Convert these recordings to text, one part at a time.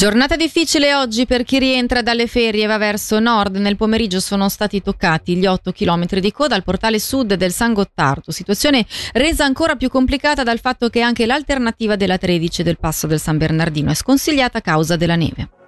Giornata difficile oggi per chi rientra dalle ferie e va verso nord. Nel pomeriggio sono stati toccati gli 8 km di coda al portale sud del San Gottardo, situazione resa ancora più complicata dal fatto che anche l'alternativa della 13 del passo del San Bernardino è sconsigliata a causa della neve.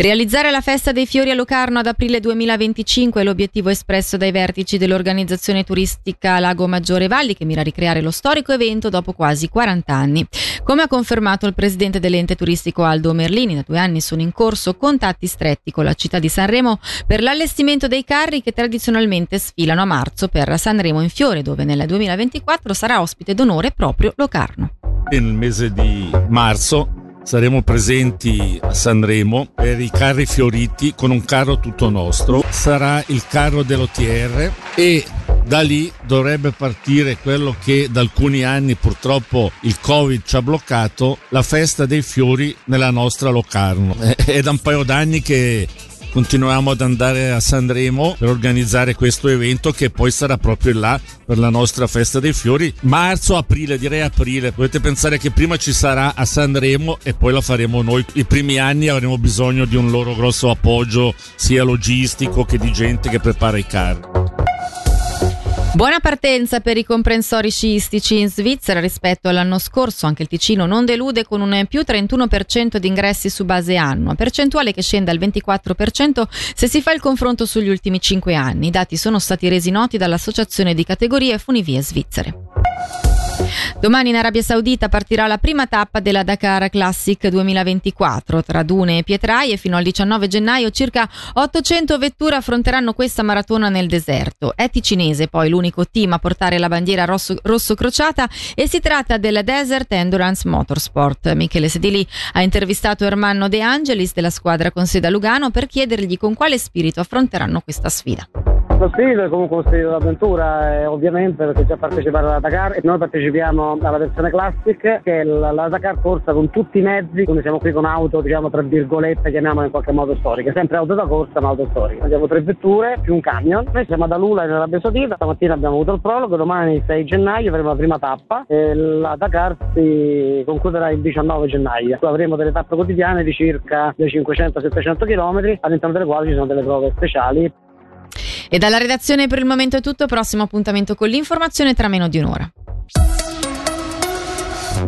Realizzare la festa dei fiori a Locarno ad aprile 2025 è l'obiettivo espresso dai vertici dell'organizzazione turistica Lago Maggiore Valli che mira a ricreare lo storico evento dopo quasi 40 anni. Come ha confermato il presidente dell'ente turistico Aldo Merlini, da due anni sono in corso contatti stretti con la città di Sanremo per l'allestimento dei carri che tradizionalmente sfilano a marzo per Sanremo in Fiore, dove nel 2024 sarà ospite d'onore proprio Locarno. Nel mese di marzo Saremo presenti a Sanremo per i carri fioriti con un carro tutto nostro. Sarà il carro dell'OTR e da lì dovrebbe partire quello che da alcuni anni purtroppo il Covid ci ha bloccato, la festa dei fiori nella nostra Locarno. È da un paio d'anni che continuiamo ad andare a Sanremo per organizzare questo evento che poi sarà proprio là per la nostra festa dei fiori. Marzo, aprile, direi aprile. Potete pensare che prima ci sarà a Sanremo e poi la faremo noi. I primi anni avremo bisogno di un loro grosso appoggio sia logistico che di gente che prepara i carri. Buona partenza per i comprensori sciistici in Svizzera rispetto all'anno scorso. Anche il Ticino non delude con un più 31% di ingressi su base annua, percentuale che scende al 24% se si fa il confronto sugli ultimi 5 anni. I dati sono stati resi noti dall'Associazione di categorie funivie svizzere. Domani in Arabia Saudita partirà la prima tappa della Dakar Classic 2024. Tra dune e pietraie fino al 19 gennaio circa 800 vetture affronteranno questa maratona nel deserto. È ticinese poi l'unico team a portare la bandiera rosso, rosso crociata e si tratta del Desert Endurance Motorsport. Michele Sedili ha intervistato Ermanno De Angelis della squadra con sede a Lugano per chiedergli con quale spirito affronteranno questa sfida. Spirito è comunque uno spirito d'avventura, eh, ovviamente perché già partecipare alla Dakar e noi partecipiamo alla versione classic che è la, la Dakar corsa con tutti i mezzi, quindi siamo qui con auto diciamo tra virgolette chiamiamole in qualche modo storiche, sempre auto da corsa ma auto storiche. Abbiamo tre vetture più un camion, noi siamo ad Alula in Arabia Saudita, stamattina abbiamo avuto il prologo, domani il 6 gennaio avremo la prima tappa e la Dakar si concluderà il 19 gennaio. Avremo delle tappe quotidiane di circa 500-700 km all'interno delle quali ci sono delle prove speciali. E dalla redazione per il momento è tutto, prossimo appuntamento con l'informazione tra meno di un'ora.